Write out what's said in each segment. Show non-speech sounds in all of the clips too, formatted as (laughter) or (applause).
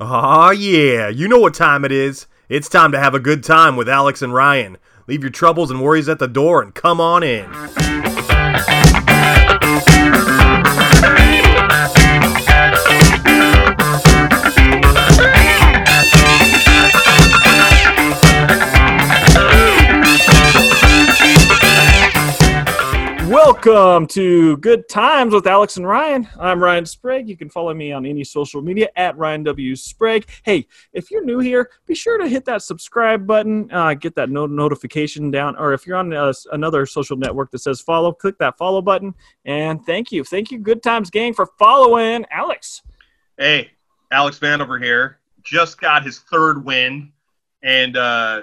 Aw, yeah, you know what time it is. It's time to have a good time with Alex and Ryan. Leave your troubles and worries at the door and come on in. Welcome to Good Times with Alex and Ryan. I'm Ryan Sprague. You can follow me on any social media at Ryan W. Sprague. Hey, if you're new here, be sure to hit that subscribe button, uh, get that no- notification down, or if you're on uh, another social network that says follow, click that follow button. And thank you. Thank you, Good Times Gang, for following Alex. Hey, Alex Vanover here. Just got his third win. And uh,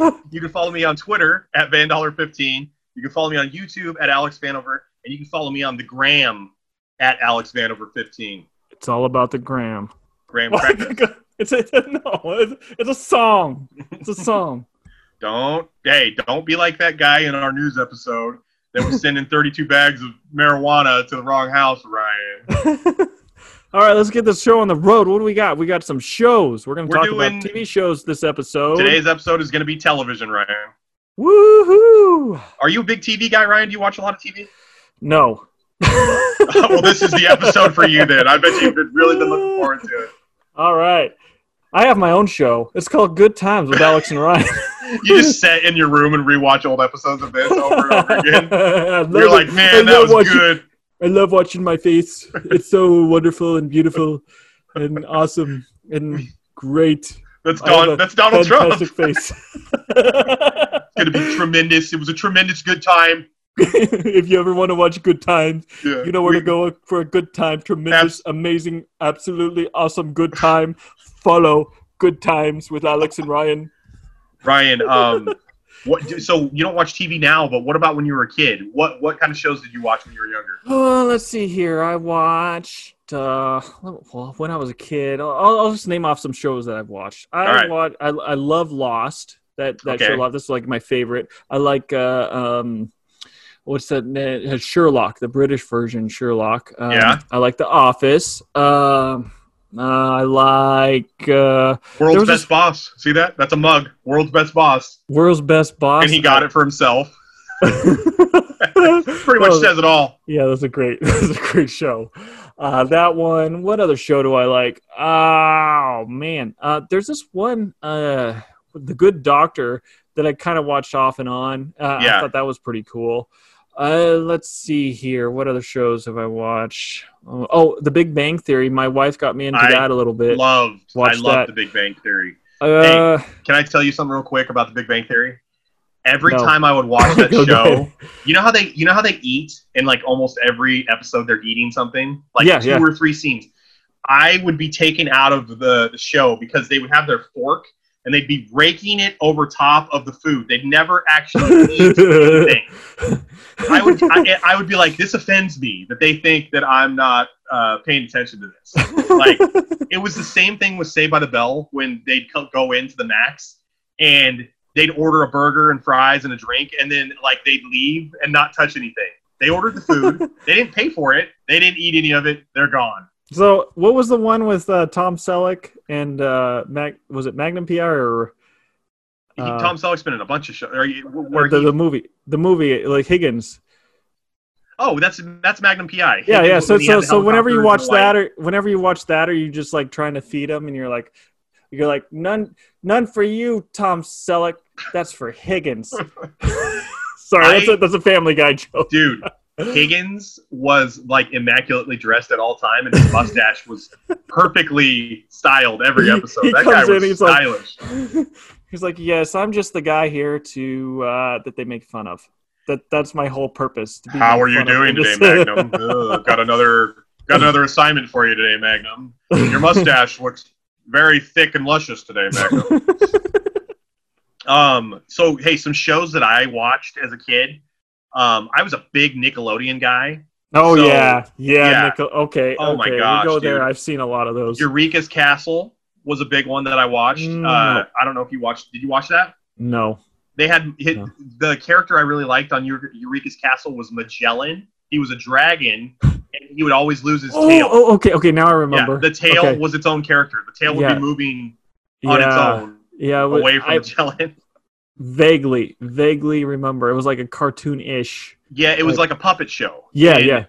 (laughs) you can follow me on Twitter at Vandollar15. You can follow me on YouTube at Alex Vanover. And you can follow me on the gram at Alex Vanover15. It's all about the gram. Crackers. it's a, (laughs) no, it's, it's a song. It's a song. (laughs) (laughs) Don't, hey, don't be like that guy in our news episode that was sending 32 bags of marijuana to the wrong house, Ryan. All right, let's get this show on the road. What do we got? We got some shows. We're going to talk about TV shows this episode. Today's episode is going to be television, Ryan. Woohoo! Are you a big TV guy, Ryan? Do you watch a lot of TV? No. (laughs) well, this is the episode for you then. I bet you've been, really been looking forward to it. All right. I have my own show. It's called Good Times with Alex and Ryan. (laughs) You just sit in your room and rewatch old episodes of this over and over again. (laughs) You're like, it. Man, that was watching- good. I love watching my face. It's so wonderful and beautiful and awesome and great. That's Don. That's Donald Trump. Face. (laughs) It's gonna be tremendous. It was a tremendous good time. (laughs) if you ever want to watch Good Times, Yeah. you know where We- to go for a good time. Tremendous, amazing, absolutely awesome good time. Follow Good Times with Alex and Ryan. Ryan, um, what? do- So you don't watch TV now, but what about when you were a kid? What what kind of shows did you watch when you were younger? Oh, let's see here. I watched uh, well when I was a kid. I'll, I'll just name off some shows that I've watched. I right. watch. I, I love Lost. That that Okay. show. Lost. This is like my favorite. I like uh, um, what's that? uh, Sherlock, the British version Sherlock. Um, Yeah. I like The Office. Um, uh, I like uh, World's Best Boss. See that? That's a mug. World's Best Boss, World's Best Boss. and he got it for himself. (laughs) Pretty (laughs) much says it all. Yeah, that's a great (laughs) that's a great show. Uh, that one. What other show do I like? Oh man, uh, there's this one, uh, The Good Doctor, that I kind of watched off and on. Uh, I thought that was pretty cool. Uh, let's see here. What other shows have I watched? Oh, oh, The Big Bang Theory. My wife got me into I that a little bit. Loved. I Watch love. The Big Bang Theory. Uh, Can I tell you something real quick about The Big Bang Theory? Every No. time I would watch (laughs) that show, you know how they you know how they eat in like almost every episode they're eating something like Yeah, two yeah. or three scenes. I would be taken out of the, the show because they would have their fork and they'd be raking it over top of the food. They'd never actually eat anything. (laughs) I would I, I would be like, this offends me that they think that I'm not uh, paying attention to this. Like (laughs) it was the same thing with Saved by the Bell when they'd co- go into the Max and they'd order a burger and fries and a drink and then like they'd leave and not touch anything. They ordered the food. (laughs) they didn't pay for it. They didn't eat any of it. They're gone. So, what was the one with uh, Tom Selleck and uh, Mag? Was it Magnum PI or He, Uh, Tom Selleck's been in a bunch of shows. Are where the, he, the movie? The movie, like Higgins. oh, that's that's Magnum PI. Yeah, yeah. So, so, so whenever you watch helicopters and the that, or whenever you watch that, or you just like trying to feed him, and you're like, you're like, none, none for you, Tom Selleck. That's for Higgins. (laughs) (laughs) Sorry, that's I- a, that's a Family Guy joke. Dude, Higgins was like immaculately dressed at all time, and his (laughs) mustache was perfectly styled every episode. he that guy in, was he's like- stylish. (laughs) He's like, yes, I'm just the guy here to uh, that they make fun of. That that's my whole purpose. To be How are you doing today, Magnum? (laughs) Ugh, got another got another assignment for you today, Magnum. Your mustache looks very thick and luscious today, Magnum. Um, so hey, some shows that I watched as a kid. Um, I was a big Nickelodeon guy. Oh So, yeah, yeah. yeah. Nickel- okay. Oh, my okay, gosh, we go there. dude. I've seen a lot of those. Eureka's Castle was a big one that I watched. No. Uh, I don't know if you watched. Did you watch that? no. They had hit, No. the character I really liked on Eureka's Castle was Magellan. He was a dragon, and he would always lose his Oh, tail. oh, okay, okay. Now I yeah, remember. the tail Okay. was its own character. The tail would Yeah. be moving on yeah, its own Yeah, away from I gelatin. (laughs) vaguely, vaguely remember. It was like a cartoon-ish. Yeah, it was Like- like a puppet show. Yeah, And yeah.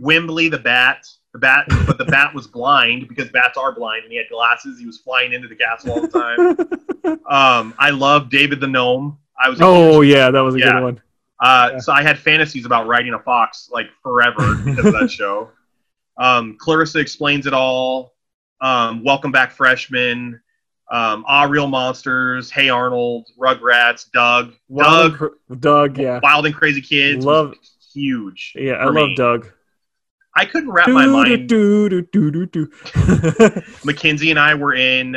Wembley the bat, the bat, but the bat was blind because bats are blind, and he had glasses. He was flying into the castle all the time. (laughs) um, I love David the gnome. I was Oh huge- yeah, that was a Yeah. good one. uh, yeah. so I had fantasies about riding a fox like forever (laughs) because of that show. Um, Clarissa explains it all. Um, Welcome back, freshman. Um, Ah, real monsters. Hey Arnold, Rugrats, Doug, Wild Doug, Doug, yeah, Wild and Crazy Kids. Love- huge. yeah. I for love me. Doug. I couldn't wrap my mind. Do, do, do, do, do. Mackenzie and I were in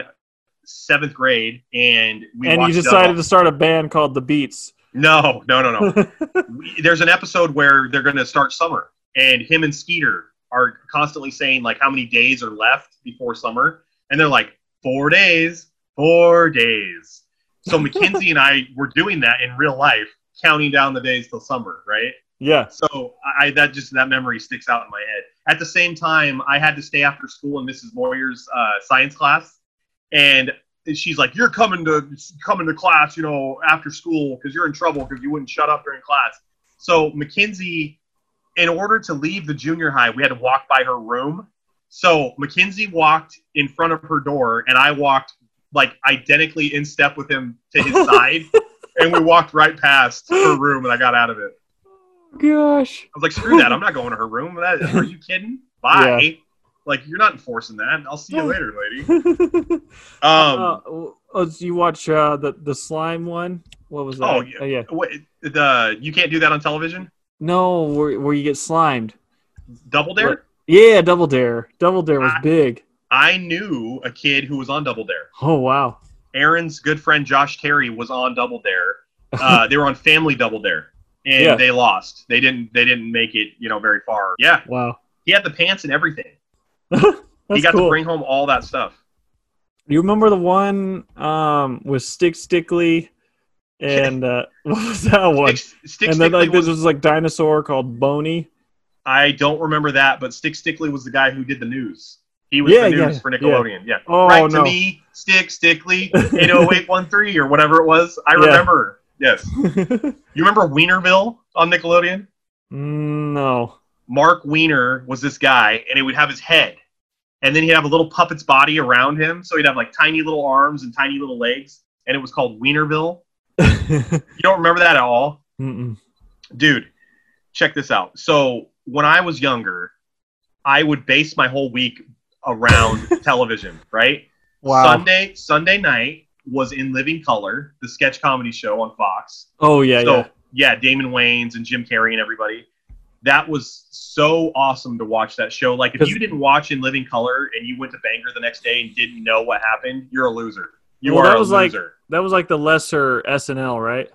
seventh grade, and we and you decided Doug. to start a band called the Beets. No, no, no, no. (laughs) we, there's an episode where they're going to start summer, and him and Skeeter are constantly saying like how many days are left before summer, and they're like four days, four days. So Mackenzie and I were doing that in real life, counting down the days till summer, right? yeah. So I that just that memory sticks out in my head. At the same time, I had to stay after school in Mrs. Moyer's uh, science class, and she's like, "You're coming to coming to class, you know, after school because you're in trouble because you wouldn't shut up during class." So Mackenzie, in order to leave the junior high, we had to walk by her room. So Mackenzie walked in front of her door, and I walked like identically in step with him to his (laughs) side, and we walked right past her room, and I got out of it. Gosh. I was like, screw that. I'm not going to her room. That, (laughs) are you kidding? Bye. Yeah. Like, you're not enforcing that. I'll see you (laughs) later, lady. um, Um, oh, so you watch uh, the the slime one? What was that? Oh, yeah. Uh, yeah. wait, the, you can't do that on television? No, where where you get slimed. Double Dare? What? Yeah, Double Dare. Double Dare was I- big. I knew a kid who was on Double Dare. Oh wow. Aaron's good friend Josh Terry was on Double Dare. Uh, (laughs) they were on Family Double Dare, and Yeah. they lost. They didn't. They didn't make it. You know, very far. Yeah, Wow. he had the pants and everything. (laughs) He got cool. to bring home all that stuff. you remember the one um with Stick Stickly (laughs) and uh, what was that one? Stick, Stick and then like was this was like dinosaur called Boney. I don't remember that, but Stick Stickly was the guy who did the news. He was Yeah, the news yeah, for Nickelodeon. Yeah. Oh right no. to me, Stick Stickly, (laughs) 80813 or whatever it was. I Yeah. remember. Yes. (laughs) You remember Wienerville on Nickelodeon? Mm, no. Marc Weiner was this guy, and it would have his head. And then he'd have a little puppet's body around him. So he'd have like tiny little arms and tiny little legs. And it was called Wienerville. (laughs) You don't remember that at all? Mm-mm. dude check this out so when i was younger i would base my whole week around (laughs) television right Wow. sunday sunday night was in living color the sketch comedy show on fox Oh yeah, so yeah. yeah damon wayans and jim carrey and everybody that was so awesome to watch that show like if you didn't watch in living color and you went to bangor the next day and didn't know what happened you're a loser you Well, are that a was like- loser That was like the lesser SNL, right?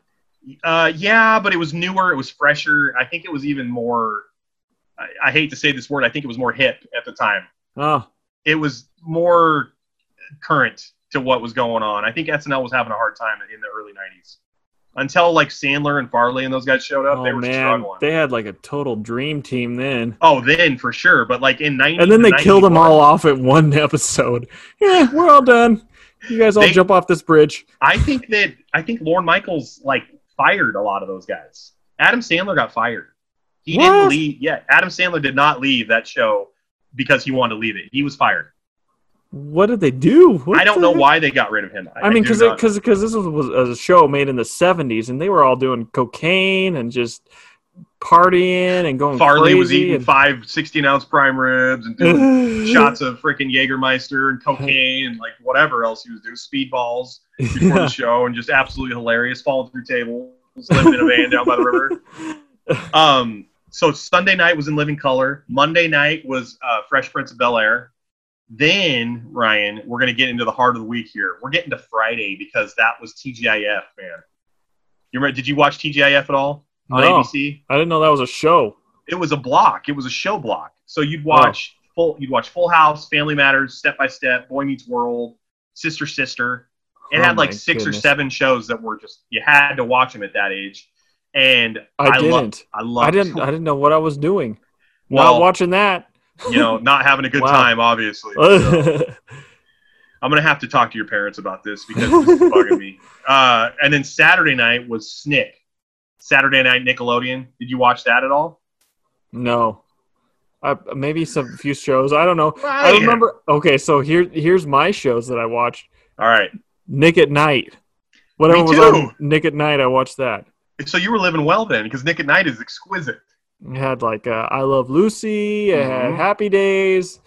Uh, yeah, but it was newer. It was fresher. I think it was even more. I, I hate to say this word. I think it was more hip at the time. Oh, It was more current to what was going on. I think SNL was having a hard time in the early '90s until like Sandler and Farley and those guys showed up. oh they were man, struggling. they had like a total dream team then. oh, then for sure. But like in '90s, And then they killed them all off at one (laughs) episode. Yeah, we're all done. You guys all They- jump off this bridge. I think that I think Lorne Michaels like fired a lot of those guys. Adam Sandler got fired. He What? didn't leave. Yeah, Adam Sandler did not leave that show because he wanted to leave it. He was fired. What did they do? What I don't know heck? why they got rid of him. I mean, because because because this was, was a show made in the '70s, and they were all doing cocaine and just partying and going Farley was eating and- five 16 ounce prime ribs and doing (sighs) shots of freaking Jägermeister and cocaine and like whatever else he was doing, speedballs before the (laughs) show, and just absolutely hilarious, falling through tables, living in a van down by the river. (laughs) Um, so Sunday night was in Living Color. Monday night was uh, Fresh Prince of Bel Air. Then Ryan, we're gonna get into the heart of the week here. We're getting to Friday because that was TGIF, man. You remember? Did you watch TGIF at all on No. ABC? I didn't know that was a show. It was a block. It was a show block. So you'd watch full. You'd watch Full House, Family Matters, Step by Step, Boy Meets World, Sister Sister. It Oh had like six or seven shows that were just you had to watch them at that age. And I, I, didn't. I love. I didn't. I didn't know what I was doing. Well- Not watching that. you know, (laughs) not having a good Wow. time, obviously. (laughs) So, I'm gonna have to talk to your parents about this because this is bugging me. (laughs) Uh, and then Saturday night was Snick. Saturday night Nickelodeon. Did you watch that at all? no. I, maybe some few shows. I don't know. I remember. Okay, so here here's my shows that I watched. All right. Nick at Night. Whatever Me was too. on Nick at Night, I watched that. So you were living well then, because Nick at Night is exquisite. It had like uh, I Love Lucy. It had Mhm. Happy Days.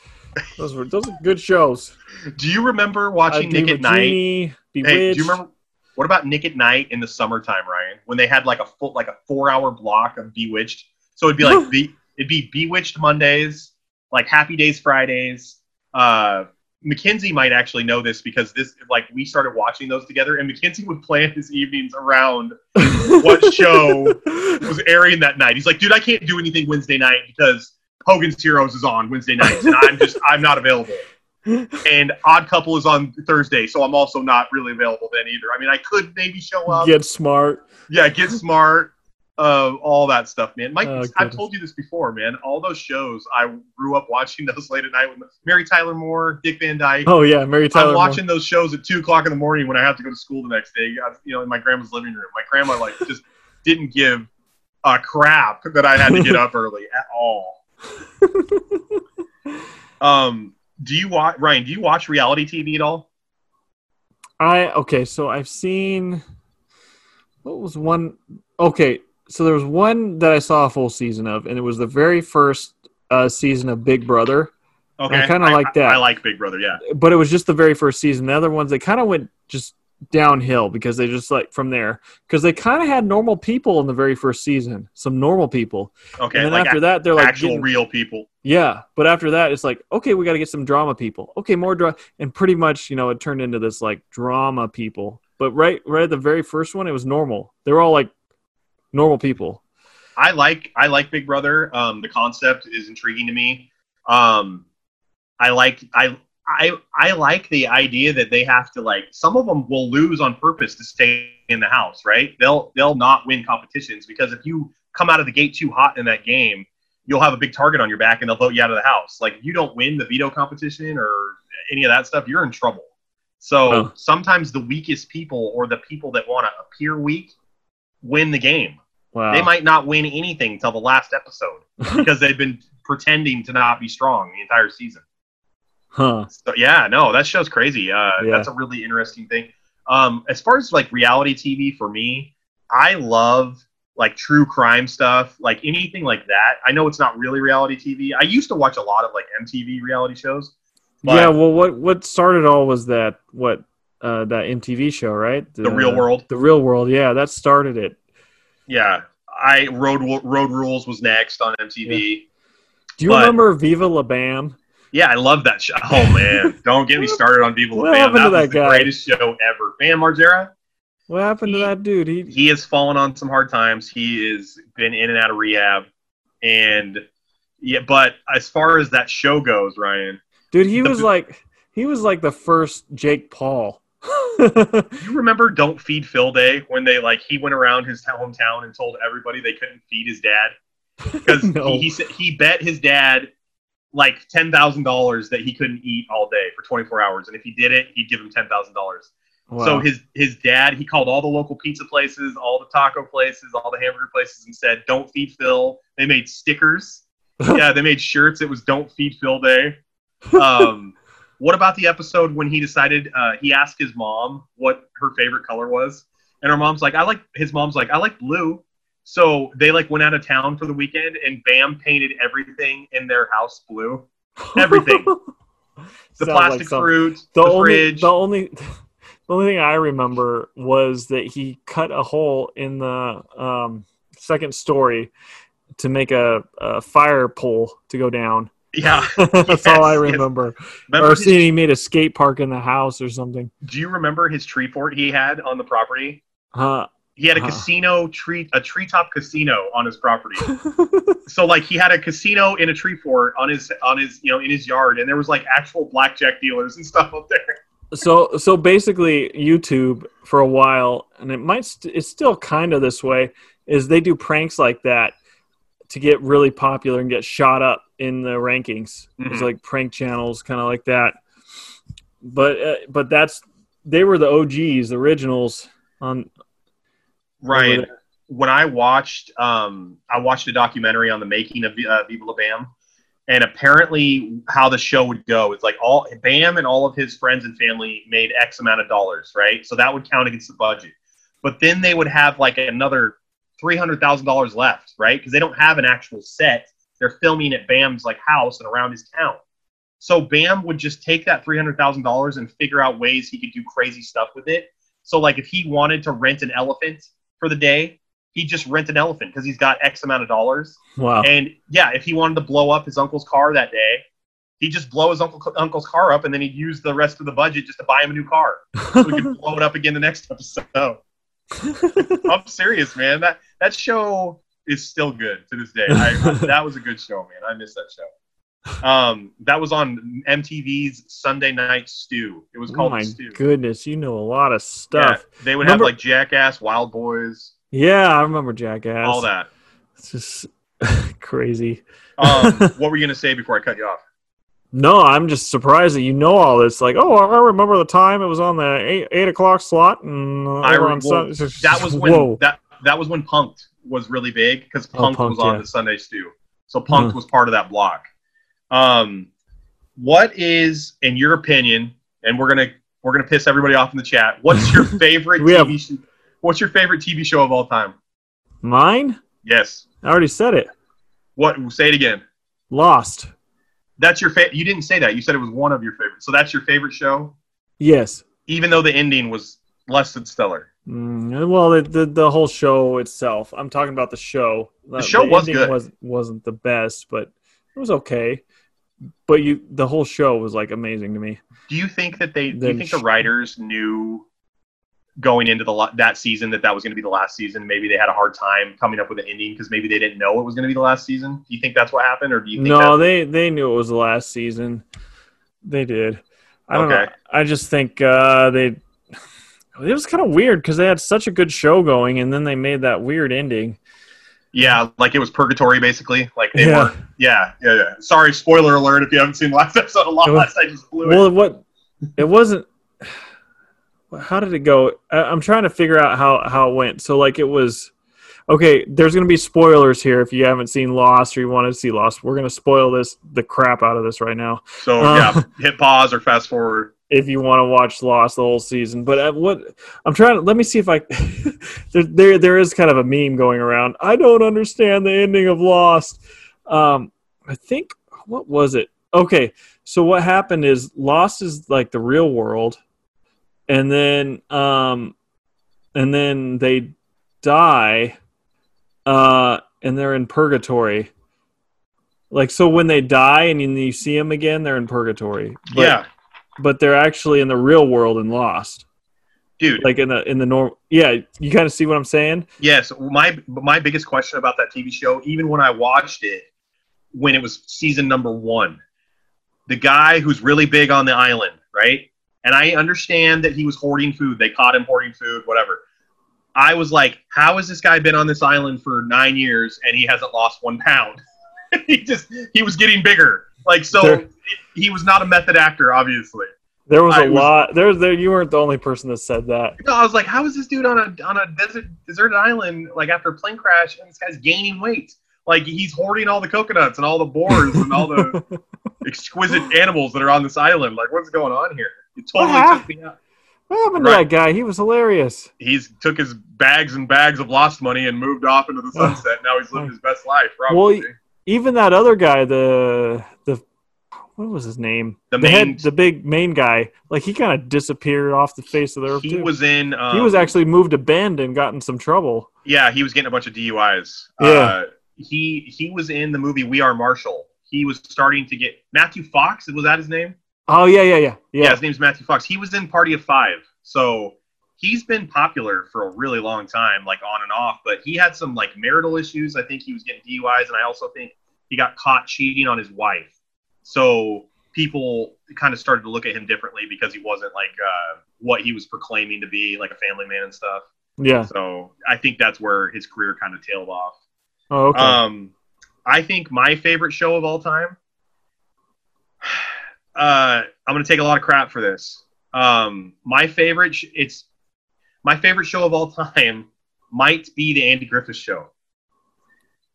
Those were those are good shows. Do you remember watching Dream Nick at Night? Bewitched. Hey, do you remember? What about Nick at Night in the summertime, Ryan? When they had like a full, like a four-hour block of Bewitched. So it'd be like (laughs) be, it'd be Bewitched Mondays, like Happy Days Fridays. Uh, Mackenzie might actually know this because this, like, we started watching those together, and Mackenzie would plan his evenings around what (laughs) show was airing that night. He's like, dude, I can't do anything Wednesday night because Hogan's Heroes is on Wednesday nights, and I'm just, I'm not available. And Odd Couple is on Thursday, so I'm also not really available then either. I mean, I could maybe show up. Get smart. Yeah, Get Smart, uh, all that stuff, man. Mike, Oh, I've told you this before, man. All those shows, I grew up watching (laughs) those late at night with Mary Tyler Moore, Dick Van Dyke. Oh yeah, Mary Tyler. I'm Moore. watching those shows at two o'clock in the morning when I have to go to school the next day. I- You know, in my grandma's living room. My grandma like (laughs) just didn't give a crap that I had to get up early at all. (laughs) Um, do you watch Ryan? Do you watch reality TV at all? I okay, so I've seen what was one okay, so there was one that I saw a full season of, and it was the very first uh, season of Big Brother. Okay, I kinda like that. I, like Big Brother. Yeah. But it was just the very first season. The other ones they kind of went just downhill because they just like from there because they kind of had normal people in the very first season, some normal people, Okay. and then like after a- that they're like actual getting- real people. Yeah, but after that, it's like okay, we got to get some drama people. Okay, more drama, and pretty much, you know, it turned into this like drama people. But right, right at the very first one, it was normal. They were all like normal people. I like I like Big Brother. Um, the concept is intriguing to me. Um, I like I I I like the idea that they have to like some of them will lose on purpose to stay in the house, right? They'll they'll not win competitions because if you come out of the gate too hot in that game, you'll have a big target on your back and they'll vote you out of the house. Like if you don't win the veto competition or any of that stuff, you're in trouble. So Oh. sometimes the weakest people or the people that want to appear weak win the game Wow. they might not win anything till the last episode (laughs) because they've been pretending to not be strong the entire season. huh. So yeah, no, that show's crazy. Uh, Yeah. That's a really interesting thing. Um, as far as like reality TV for me, I love like true crime stuff, like anything like that. I know it's not really reality TV. I used to watch a lot of like MTV reality shows. Yeah. Well, what what started all was that what uh, that MTV show, right? The Real World. The Real World. Yeah, that started it. yeah, I Road Road Rules was next on MTV. Do you But- remember Viva La Bam? Yeah, I love that show. Oh man, (laughs) don't get me started on Viva La What Bam. That to was that the guy? greatest show ever. Bam Margera, What happened to that dude? He he has fallen on some hard times. He has been in and out of rehab, and yeah. But as far as that show goes, Ryan, dude, he the- was like he was like the first Jake Paul. You remember "Don't Feed Phil Day" when they like he went around his hometown and told everybody they couldn't feed his dad because (laughs) No. he, he said he bet his dad like ten thousand dollars that he couldn't eat all day for twenty four hours, and if he did it, he'd give him ten thousand dollars. Wow. So his his dad, he called all the local pizza places, all the taco places, all the hamburger places, and said, "Don't feed Phil." They made stickers. (laughs) yeah, they made shirts. It was "Don't feed Phil Day." Um, what about the episode when he decided uh, he asked his mom what her favorite color was, and her mom's like, "I like." His mom's like, "I like blue." So they like went out of town for the weekend, and Bam painted everything in their house blue. everything. (laughs) The Sounds plastic some- fruit, the, the, only fridge. the only (laughs) the only thing I remember was that he cut a hole in the um, second story to make a, a fire pole to go down. Yeah. (laughs) That's all I Yes, yes. remember. Remember or his seeing he made a skate park in the house or something. Do you remember his tree fort he had on the property? Huh. He had a Huh. casino tree, a treetop casino on his property. (laughs) so like he had a casino in a tree fort on his on his you know in his yard, and there was like actual blackjack dealers and (laughs) stuff up there. so so basically YouTube for a while, and it might st- it's still kind of this way. Is they do pranks like that to get really popular and get shot up in the rankings. It was Mhm. like prank channels, kind of like that. But uh, but that's they were the OGs, the originals on there. when I watched, um, I watched a documentary on the making of uh, Viva La Bam, and apparently how the show would go is like all Bam and all of his friends and family made X amount of dollars, right? So that would count against the budget. But then they would have like another three hundred thousand dollars left, right? Because they don't have an actual set. They're filming at Bam's like house and around his town. So Bam would just take that three hundred thousand dollars and figure out ways he could do crazy stuff with it. So like if he wanted to rent an elephant for the day, he'd just rent an elephant because he's got X amount of dollars. wow. And yeah, if he wanted to blow up his uncle's car that day, he'd just blow his uncle uncle's car up and then he'd use the rest of the budget just to buy him a new car. So he could (laughs) blow it up again the next episode. I'm serious, man. That that show is still good to this day. I, (laughs) that was a good show, man. I miss that show. Um, that was on MTV's Sunday Night Stew. It was oh called my Stew. goodness, you know a lot of stuff. Yeah, they would Remember- have like Jackass, Wildboyz, Yeah, I remember Jackass. all that. It's just (laughs) crazy. Um, (laughs) what were you gonna say before I cut you off? No, I'm just surprised that you know all this. Like, oh, I remember the time it was on the eight, eight o'clock slot, and uh, I over re- on well, Sun- it's just- That was when whoa. that that was when Punk'd was really big because Oh, Punked Punk'd, was on the Sunday Stew. So Punk'd Huh. was part of that block. Um, what is, in your opinion, and we're gonna we're gonna piss everybody off in the chat. What's your (laughs) favorite have- TV show? What's your favorite TV show of all time? Mine? Yes. I already said it. What? Say it again. Lost. That's your favorite. You didn't say that. You said it was one of your favorites. So that's your favorite show, Yes. even though the ending was less than stellar. Mm, well, the, the the whole show itself. I'm talking about the show. The show was good. Was, wasn't the best, but it was okay. But you, the whole show was like amazing to me. Do you think that they? Do you think the writers knew going into the that season that that was going to be the last season? Maybe they had a hard time coming up with an ending because maybe they didn't know it was going to be the last season. Do you think that's what happened, or do you think? No, they they knew it was the last season. They did. I don't know. I just think uh, they. It was kind of weird because they had such a good show going, and then they made that weird ending. yeah, like it was purgatory basically. Like they Yeah. were. Yeah, yeah, yeah. Sorry, spoiler alert if you haven't seen the last episode of Lost. I just blew it. Well, what it wasn't. (sighs) How did it go? I- I'm trying to figure out how how it went. So like it was. Okay, there's going to be spoilers here if you haven't seen Lost or you want to see Lost. We're going to spoil this the crap out of this right now. So Uh, yeah, (laughs) hit pause or fast forward. If you want to watch Lost the whole season. But uh, what I'm trying to let me see if I (laughs) there, there there is kind of a meme going around. I don't understand the ending of Lost. Um, I think what was it? Okay, so what happened is Lost is like the real world, and then um, and then they die, uh, and they're in purgatory. Like so, when they die and you, see them again, they're in purgatory. But- yeah, but they're actually in the real world and lost dude. like in the in the norm yeah you kind of see what i'm saying Yes, my my biggest question about that TV show, even when I watched it, when it was season number one, the guy who's really big on the island, right? And I understand that he was hoarding food. They caught him hoarding food, whatever. I was like, how has this guy been on this island for nine years and he hasn't lost one pound? (laughs) he just he was getting bigger. Like so, There- he was not a method actor, obviously. there was a I was- lot there there you weren't the only person that said that No, I was like, how is this dude on a on a desert deserted island like after a plane crash and this guy's gaining weight? Like he's hoarding all the coconuts and all the boars and all the (laughs) exquisite animals that are on this island. Like what's going on here? It totally What took me out. what happened to Right. that guy he was hilarious He's took his bags and bags of lost money and moved off into the sunset. now he's living his best life. Probably. Well, even that other guy the the what was his name The head main- the big main guy like he kind of disappeared off the face of the earth he too. was in. Um, he was actually moved to Bend and got in some trouble Yeah, he was getting a bunch of DUIs. Yeah. Uh, he he was in the movie We Are Marshall. He was starting to get Matthew Fox. Was that his name? oh yeah yeah yeah Yeah, yeah his name's Matthew Fox. He was in Party of Five, so he's been popular for a really long time, like on and off. But he had some like marital issues. I think he was getting DUIs, and I also think he got caught cheating on his wife. So people kind of started to look at him differently because he wasn't like uh, what he was proclaiming to be, like a family man and stuff. yeah So I think that's where his career kind of tailed off. oh okay Um, I think my favorite show of all time. (sighs) Uh, I'm gonna take a lot of crap for this. Um, my favorite, sh- it's my favorite show of all time might be the Andy Griffith Show.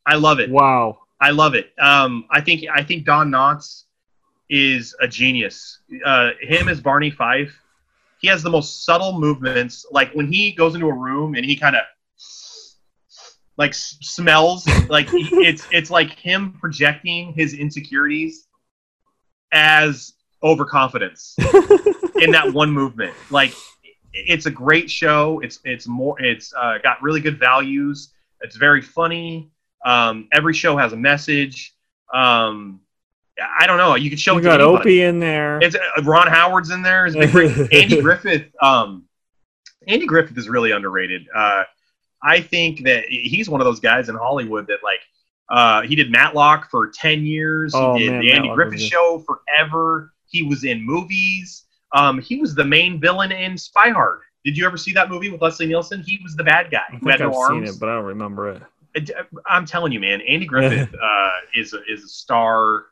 I love it. Wow. I love it. Um, I think I think Don Knotts is a genius. Uh, him as Barney Fife, he has the most subtle movements. Like when he goes into a room and he kind of like s- smells, like (laughs) it's it's like him projecting his insecurities as overconfidence (laughs) in that one movement. Like it's a great show. It's it's more it's uh, got really good values. It's very funny. Um, every show has a message. Um, I don't know. You could show You got anybody. Opie in there. It's uh, Ron Howard's in there. (laughs) Andy Griffith. Um, Andy Griffith is really underrated. Uh, I think that he's one of those guys in Hollywood that like uh, he did Matlock for ten years. Oh, he did man, the Andy Matlock Griffith. Show forever. He was in movies. Um, he was the main villain in Spy Hard. Did you ever see that movie with Leslie Nielsen? He was the bad guy who had no I've seen arms. it, but I don't remember it. I'm telling you, man, Andy Griffith (laughs) uh, is a, is a star,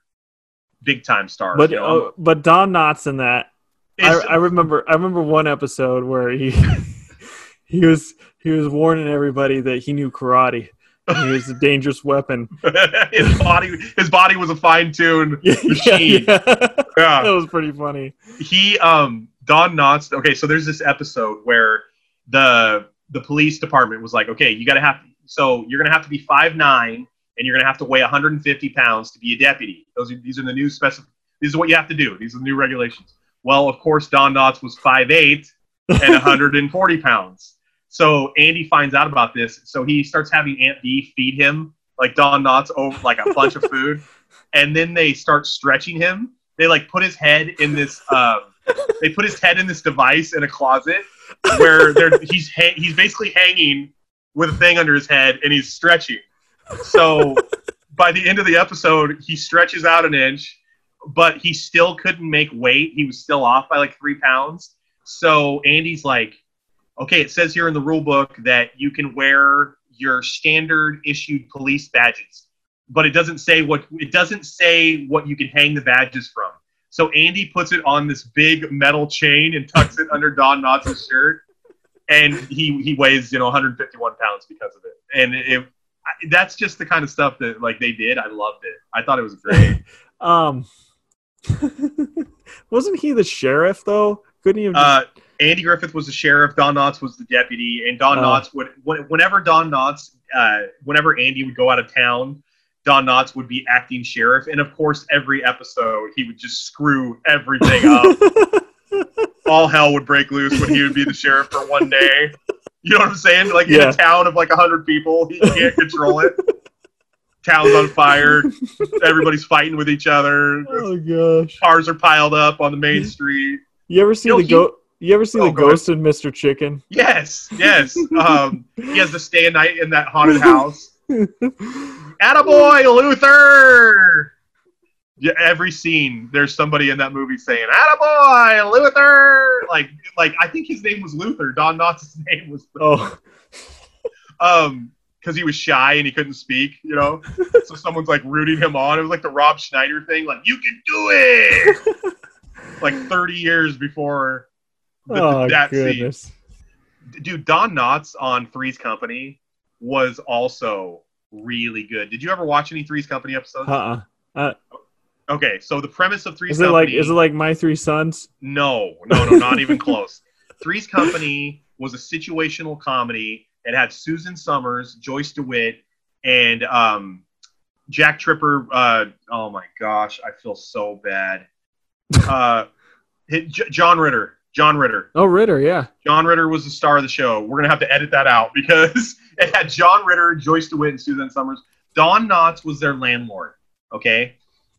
big time star. But you know? uh, but Don Knotts in that. I, I remember I remember one episode where he (laughs) he was he was warning everybody that he knew karate. He was a dangerous weapon. (laughs) his body his body was a fine tuned (laughs) yeah, machine. yeah. that Yeah. was pretty funny. He um Don Knotts. Okay, so there's this episode where the the police department was like, okay, you got to have so you're gonna have to be five nine and you're gonna have to weigh 150 pounds to be a deputy. Those are these are the new specif. This is what you have to do. These are the new regulations. Well, of course, Don Knotts was five eight and (laughs) 140 pounds. So Andy finds out about this. So he starts having Aunt Bee feed him like Don Knotts over like a bunch of (laughs) food, and then they start stretching him. They like put his head in this. Um, they put his head in this device in a closet where they're, he's ha- he's basically hanging with a thing under his head and he's stretching. So by the end of the episode, he stretches out an inch, but he still couldn't make weight. He was still off by like three pounds. So Andy's like, okay, it says here in the rule book that you can wear your standard issued police badges, but it doesn't say what it doesn't say what you can hang the badges from. So Andy puts it on this big metal chain and tucks it under Don Knotts' shirt, and he he weighs you know 151 pounds because of it. And it, that's just the kind of stuff that like they did. I loved it. I thought it was great. (laughs) Um, (laughs) wasn't he the sheriff though? Couldn't he have? Just, Uh, Andy Griffith was the sheriff. Don Knotts was the deputy, and Don Oh. Knotts would whenever Don Knotts, uh, whenever Andy would go out of town, Don Knotts would be acting sheriff, and of course, every episode he would just screw everything up. (laughs) All hell would break loose when he would be the sheriff for one day. You know what I'm saying? Like in a town of like hundred people, he can't control it. Town's on fire. Everybody's fighting with each other. oh gosh! Cars are piled up on the main street. You ever see Yo, the he- go? You ever see Oh, the go ahead. Ghost of Mr. Chicken? Yes, yes. Um, he has to stay a night in that haunted house. (laughs) Attaboy, Luther! Yeah, every scene, there's somebody in that movie saying, Attaboy, Luther! Like, like I think his name was Luther. Don Knotts' (laughs) name was, oh, um, because he was shy and he couldn't speak, you know? so (laughs) someone's like rooting him on. It was like the Rob Schneider thing, like, you can do it! like 30 years before (laughs) oh that scene. goodness! dude, Don Knotts on Three's Company was also really good. Did you ever watch any Three's Company episodes? Uh-uh. Okay, so the premise of Three's Is it like Company is it like My Three Sons? no, no, no, not even (laughs) close. Three's Company was a situational comedy. It had Susan Somers, Joyce DeWitt, and um, Jack Tripper. Uh, oh my gosh, I feel so bad. (laughs) Uh, John Ritter. John Ritter. Oh, Ritter, yeah. John Ritter was the star of the show. We're gonna have to edit that out because (laughs) it had John Ritter, Joyce DeWitt, and Suzanne Somers. Don Knotts was their landlord. Okay,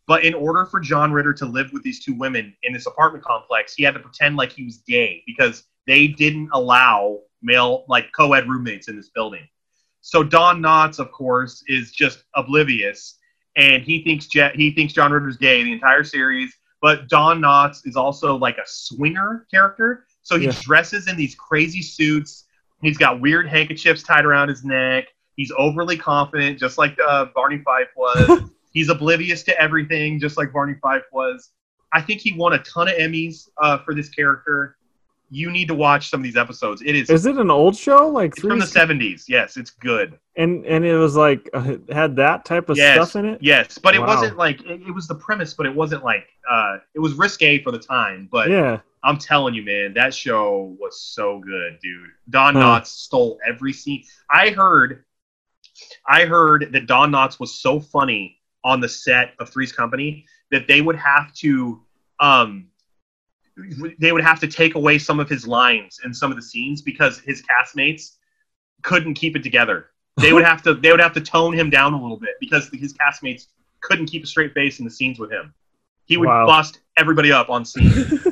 but in order for John Ritter to live with these two women in this apartment complex, he had to pretend like he was gay because they didn't allow male like co-ed roommates in this building. So Don Knotts, of course, is just oblivious, and he thinks Je- he thinks John Ritter's gay the entire series. But Don Knotts is also like a swinger character, so he Yeah. dresses in these crazy suits. He's got weird handkerchiefs tied around his neck. He's overly confident, just like uh, Barney Fife was. (laughs) He's oblivious to everything, just like Barney Fife was. I think he won a ton of Emmys uh, for this character. You need to watch some of these episodes. It is, Is it an old show? Like it's from the '70s. Yes, it's good. and and it was like uh, had that type of yes, stuff in it. yes, but it Wow. wasn't like it, it was the premise, but it wasn't like uh, it was risque for the time. But Yeah. I'm telling you, man, that show was so good, dude. Don Huh. Knotts stole every scene. I heard, I heard that Don Knotts was so funny on the set of Three's Company that they would have to, um, they would have to take away some of his lines in some of the scenes because his castmates couldn't keep it together. They would have to, they would have to tone him down a little bit because his castmates couldn't keep a straight face in the scenes with him. He would Wow. bust everybody up on scene. (laughs)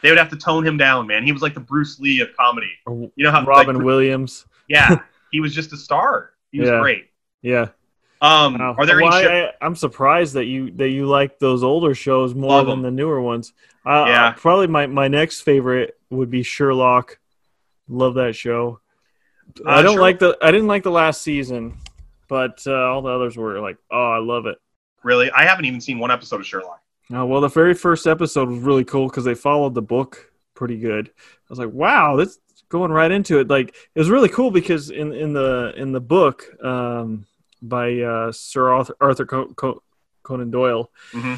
They would have to tone him down, man. He was like the Bruce Lee of comedy. You know how Robin like, Williams. Yeah, (laughs) he was just a star. He was Yeah. great. Yeah. Um, Wow. are there Well, any? Show- I, I'm surprised that you that you like those older shows more Love than 'em. the newer ones. Uh, Yeah. Probably my, my next favorite would be Sherlock. Love that show. I Uh, don't Sher- like the I didn't like the last season, but uh, all the others were like, oh, I love it. really, I haven't even seen one episode of Sherlock. Uh, well, the very first episode was really cool because they followed the book pretty good. I was like, wow, that's going right into it. Like it was really cool because in in the in the book um, by uh, Sir Arthur, Arthur Co- Co- Conan Doyle, hmm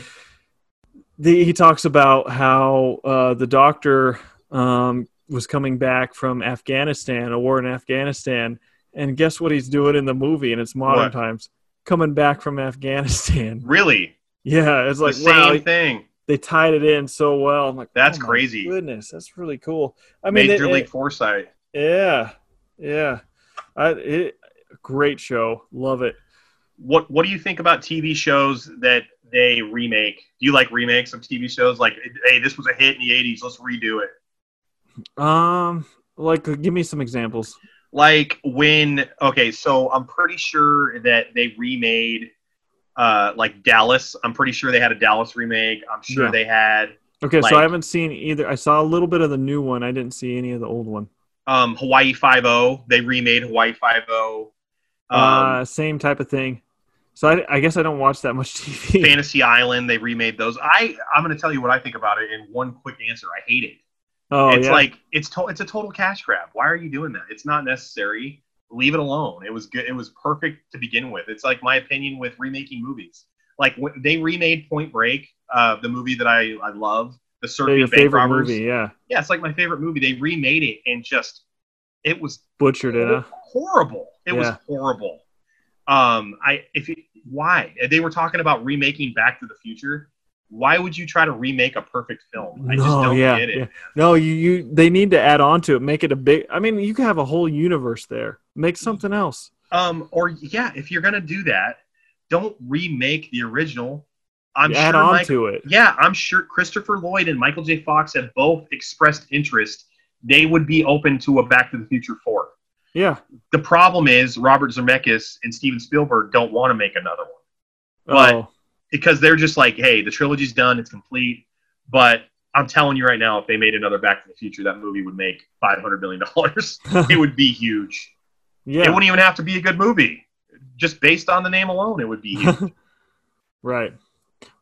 the, he talks about how uh, the doctor um, was coming back from Afghanistan, a war in Afghanistan, and guess what he's doing in the movie? And it's modern What? times, coming back from Afghanistan. (laughs) Really, Yeah, it's like the same wow, thing. they tied it in so well. I'm like, That's oh crazy. Goodness, that's really cool. I mean, Major it- League it- Foresight. yeah, yeah, I, it, great show, love it. What What do you think about TV shows that they remake? Do you like remakes of TV shows? Like, hey, this was a hit in the '80s. Let's redo it. Um, like, give me some examples. like when okay so i'm pretty sure that they remade uh like dallas i'm pretty sure they had a dallas remake i'm sure Yeah. they had Okay, Like- so I haven't seen either. I saw a little bit of the new one. I didn't see any of the old one. um hawaii 5 they remade hawaii 5 um, uh, same type of thing. So I, I guess I don't watch that much (laughs) TV. fantasy island they remade those. I i'm going to tell you what i think about it in one quick answer. I hate it. Oh it's yeah, like it's to- it's a total cash grab. Why are you doing that? It's not necessary. Leave it alone. It was good. It was perfect to begin with. It's like my opinion with remaking movies. Like when they remade point break uh the movie that i i love the surfing your bank favorite robbers. movie. Yeah, yeah it's like my favorite movie. They remade it and just it was butchered it. Huh? horrible it was horrible um i if you why they were talking about remaking back to the future why would you try to remake a perfect film i just don't yeah, get it yeah. No, you, you they need to add on to it, make it a big. I mean, you can have a whole universe there. Make something else. Um, or yeah, if you're gonna do that, don't remake the original. I'm add sure on Mike- to it. Yeah, I'm sure Christopher Lloyd and Michael J. Fox have both expressed interest. They would be open to a Back to the Future four. Yeah. The problem is Robert Zemeckis and Steven Spielberg don't want to make another one But- oh, because they're just like, hey, the trilogy's done, it's complete. But I'm telling you right now, if they made another Back to the Future, that movie would make 500 million dollars. (laughs) it would be huge. Yeah. It wouldn't even have to be a good movie. Just based on the name alone, it would be huge. (laughs) Right.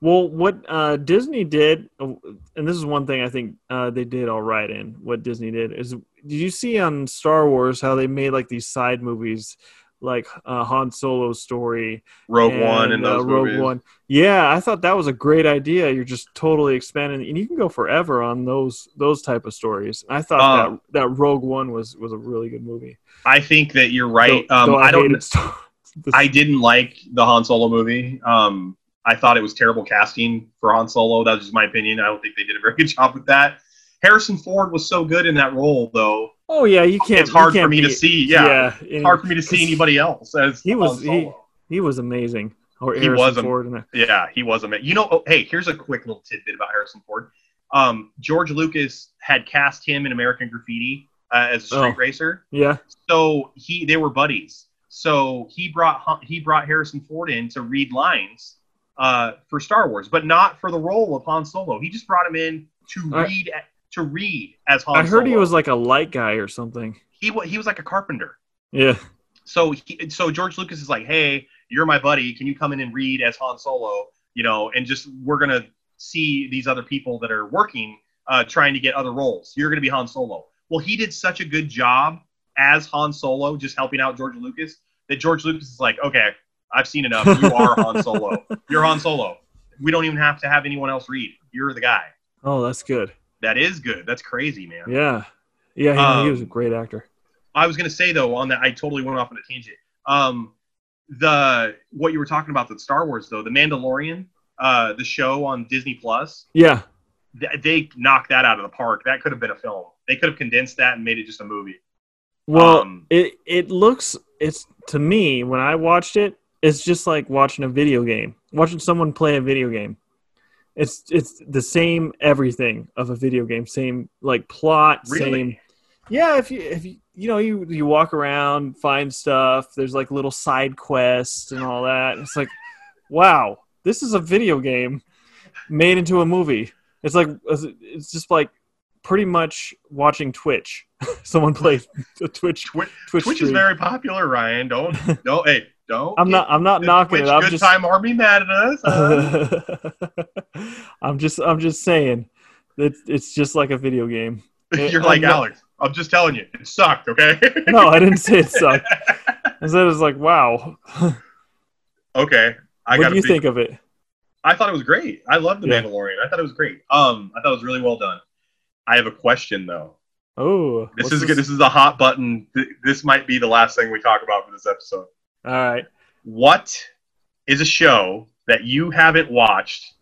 Well, what uh, Disney did, uh, and this is one thing I think uh, they did all right in what Disney did is, did you see on Star Wars how they made like these side movies, like uh, Han Solo's story, Rogue One and those uh, Rogue movies. One? Yeah, I thought that was a great idea. You're just totally expanding, and you can go forever on those those type of stories. I thought Uh, that that Rogue One was was a really good movie. I think that you're right. Um, though I, don't. hated Star- (laughs) the- I didn't like the Han Solo movie. Um, I thought it was terrible casting for Han Solo. That was just my opinion. I don't think they did a very good (laughs) job with that. Harrison Ford was so good in that role, though. oh yeah, you can't. it's hard for can't me to see. Yeah, yeah it's hard for me to see anybody else as He was- Solo. He was amazing. Or He Harrison was am- Ford. Yeah, he was amazing. You know, oh, hey, here's a quick little tidbit about Harrison Ford. Um, George Lucas had cast him in American Graffiti uh, as a street Oh. racer. Yeah. so he they were buddies. So he brought he brought Harrison Ford in to read lines uh, for Star Wars, but not for the role of Han Solo. He just brought him in to I- read to read as Han. Solo. I heard he was like a light guy or something. he he was like a carpenter. Yeah. so he, so George Lucas is like, hey, you're my buddy. Can you come in and read as Han Solo? You know, and just we're gonna see these other people that are working, uh, trying to get other roles. You're gonna be Han Solo. Well, he did such a good job as Han Solo, just helping out George Lucas, that George Lucas is like, okay, I've seen enough. You are Han Solo. You're Han Solo. We don't even have to have anyone else read. You're the guy. Oh, that's good. That is good. That's crazy, man. Yeah, yeah, he, Um, he was a great actor. I was gonna say though on that I totally went off on a tangent. Um, the what you were talking about the Star Wars though, the Mandalorian, uh, the show on Disney Plus, Yeah, th- they knocked that out of the park. That could have been a film. They could have condensed that and made it just a movie. well, Um, it it looks it's to me when I watched it, it's just like watching a video game, watching someone play a video game. It's it's the same everything of a video game, same like plot, Really? same. Yeah, if you if you you know you you walk around, find stuff. There's like little side quests and all that. It's like, wow, this is a video game made into a movie. It's like it's just like pretty much watching Twitch. (laughs) Someone play a Twitch Twi- Twitch, Twitch is very popular, Ryan. Don't (laughs) don't hey don't. I'm not. I'm not knocking it. I'm good just. time army mad at us. huh? (laughs) I'm just. I'm just saying. It's it's just like a video game. (laughs) You're I'm like not- Alex. I'm just telling you, it sucked. Okay. (laughs) No, I didn't say it sucked. I said it was like, wow. okay. I what do you think of it? I thought it was great. I love the Yeah. Mandalorian. I thought it was great. Um, I thought it was really well done. I have a question though. Oh, This is good. This is a hot button. This might be the last thing we talk about for this episode. All right. What is a show that you haven't watched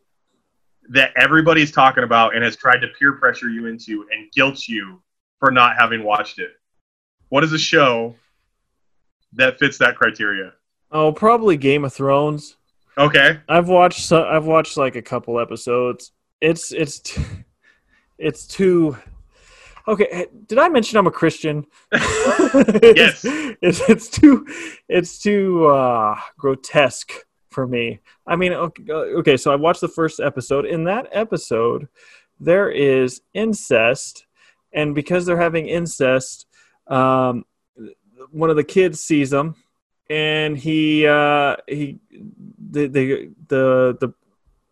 that everybody's talking about and has tried to peer pressure you into and guilt you for not having watched it? What is a show that fits that criteria? Oh, probably Game of Thrones. Okay. I've watched. So, I've watched like a couple episodes. It's it's t- (laughs) it's too. Okay, eh, did I mention I'm a Christian? (laughs) Yes. (laughs) it's, it's too it's too uh, grotesque for me. I mean, okay, uh, okay, so I watched the first episode. In that episode, there is incest, and because they're having incest, um, one of the kids sees them, and he uh, he the the the the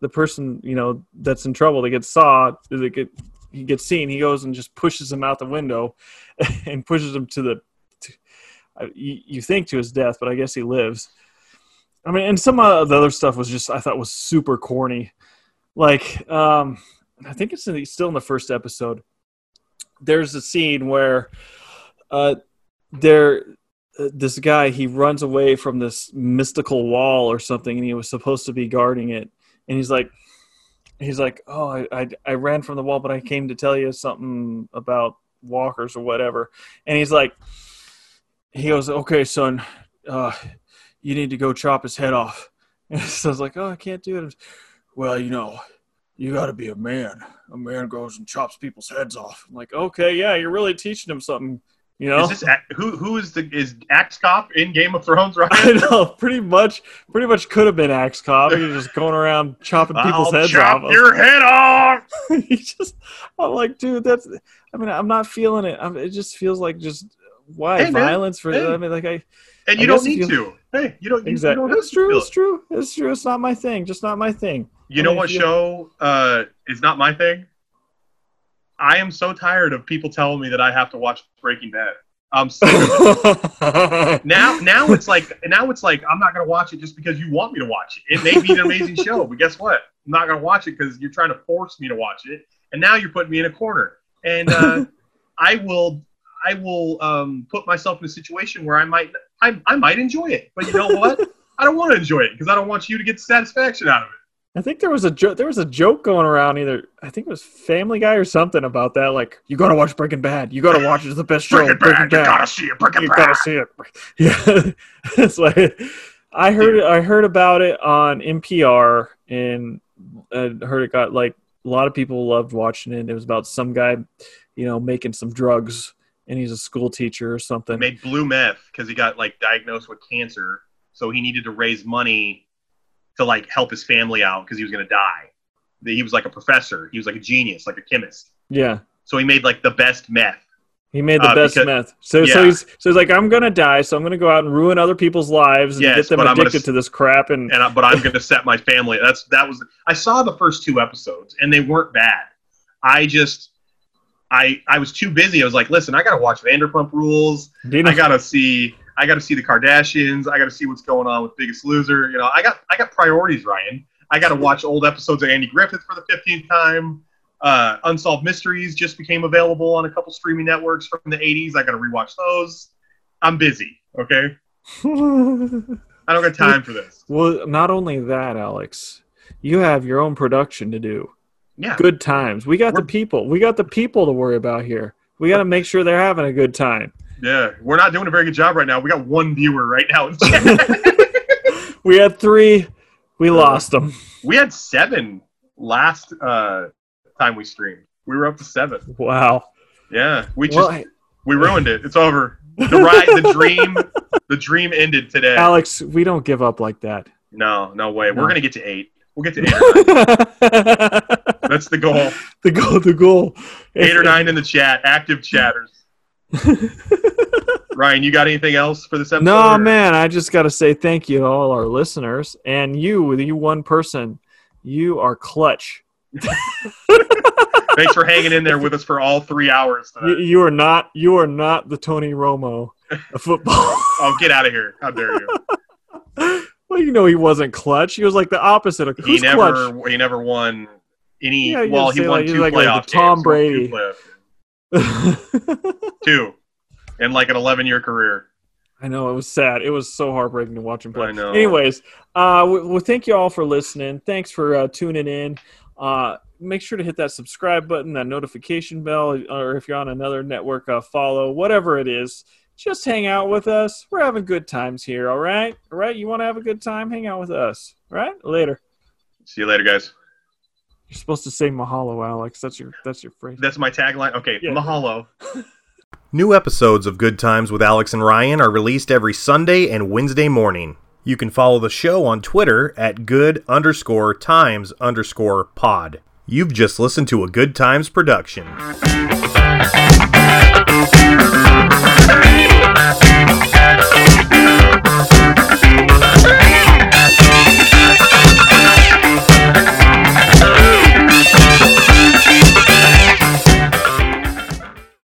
the person you know that's in trouble they get saw they get he gets seen he goes and just pushes him out the window (laughs) and pushes him to the to, you, you think to his death but i guess he lives. I mean and some of the other stuff was just i thought was super corny. Like um i think it's in the, still in the first episode. There's a scene where uh there uh, this guy he runs away from this mystical wall or something and he was supposed to be guarding it. And he's like he's like oh I, I i ran from the wall but i came to tell you something about walkers or whatever. And he's like he goes okay son uh you need to go chop his head off. (laughs) And so i was like oh i can't do it. Well you know you got to be a man. A man goes and chops people's heads off. I'm like okay yeah you're really teaching him something you know Is this who who is the is Axe Cop in Game of Thrones? (laughs) Right? I know, pretty much, pretty much could have been Axe Cop. He was just going around chopping people's I'll heads chop off. (laughs) your head off. he just, I'm like, dude, that's. I mean, I'm not feeling it. I'm, it just feels like just why Hey, violence for. Hey. I mean, like I. And I you don't need you- to. Hey, you don't. Exactly. You, don't It's true. It's true. It's true. It's not my thing. Just not my thing. You I know mean, what you- show uh, is not my thing? I am so tired of people telling me that I have to watch Breaking Bad. I'm sick of it. now now it's like now it's like I'm not gonna watch it just because you want me to watch it. It may be an amazing show, but guess what? I'm not gonna watch it because you're trying to force me to watch it, and now you're putting me in a corner. And uh, (laughs) I will I will um, put myself in a situation where I might I, I might enjoy it, but you know what? I don't want to enjoy it because I don't want you to get satisfaction out of it. I think there was a joke. There was a joke going around. Either I think it was Family Guy or something about that. Like, you gotta watch Breaking Bad. You gotta watch it. It's the best show. Breaking Bad, you gotta see it. Breaking you Bad. gotta see it. (laughs) Yeah, it's like I heard I heard about it on NPR and I heard it got like a lot of people loved watching it. It was about some guy, you know, making some drugs and he's a school teacher or something. made blue meth because he got like diagnosed with cancer, so he needed to raise money to like help his family out because he was gonna die. He was like a professor. He was like a genius, like a chemist. Yeah, So he made like the best meth He made the Uh, best because- meth. So so he's so he's like, I'm gonna die, so I'm gonna go out and ruin other people's lives and Yes, get them I'm gonna addicted to this crap. And and I, but I'm going to set my family. That's that was. I saw the first two episodes, and they weren't bad. I just, I I was too busy. I was like, listen, I got to watch Vanderpump Rules. know, I got to see. I got to see the Kardashians. I got to see what's going on with Biggest Loser. You know, I got I got priorities, Ryan. I got to watch old episodes of Andy Griffith for the fifteenth time. Uh, Unsolved Mysteries just became available on a couple streaming networks from the '80s. I got to rewatch those. I'm busy. Okay, (laughs) I don't got time for this. well, not only that, Alex, you have your own production to do. Yeah, Good times. We got the We're- people. We got the people to worry about here. We got to make sure they're having a good time. Yeah, we're not doing a very good job right now. We got one viewer right now. (laughs) We had three. We lost them. we had seven last uh, time we streamed. We were up to seven. Wow. Yeah, we just Well, we ruined it. It's over. The ride, the dream, the dream ended today. Alex, we don't give up like that. No, no way. No. We're gonna get to eight. We'll get to eight. The (laughs) That's the goal. goal. The goal. Eight or nine in the chat, active chatters. (laughs) Ryan, you got anything else for this episode? No, or- man. I just got to say thank you to all our listeners and you, you one person. You are clutch. Thanks for hanging in there (laughs) with us for all three hours. You, you are not. You are not the Tony Romo of football. (laughs) Oh, get out of here! How dare you? well, you know he wasn't clutch. He was like the opposite of he never clutch. he never won any. Yeah, well, he won like- two like- like playoff the Tom games. Brady. (laughs) Two, in like an 11 year career. I know it was sad. It was so heartbreaking to watch him play. I know. Anyways, uh, we- well, thank you all for listening. Thanks for uh, tuning in. Uh, make sure to hit that subscribe button, that notification bell, or if you're on another network, uh, follow whatever it is. Just hang out with us. We're having good times here. All right, all right. You want to have a good time? Hang out with us. All right. Later. See you later, guys. You're supposed to say mahalo, Alex. That's your that's your phrase. That's my tagline. Okay, Yeah. mahalo. (laughs) New episodes of Good Times with Alex and Ryan are released every Sunday and Wednesday morning. You can follow the show on Twitter at good underscore times underscore pod. You've just listened to a Good Times production.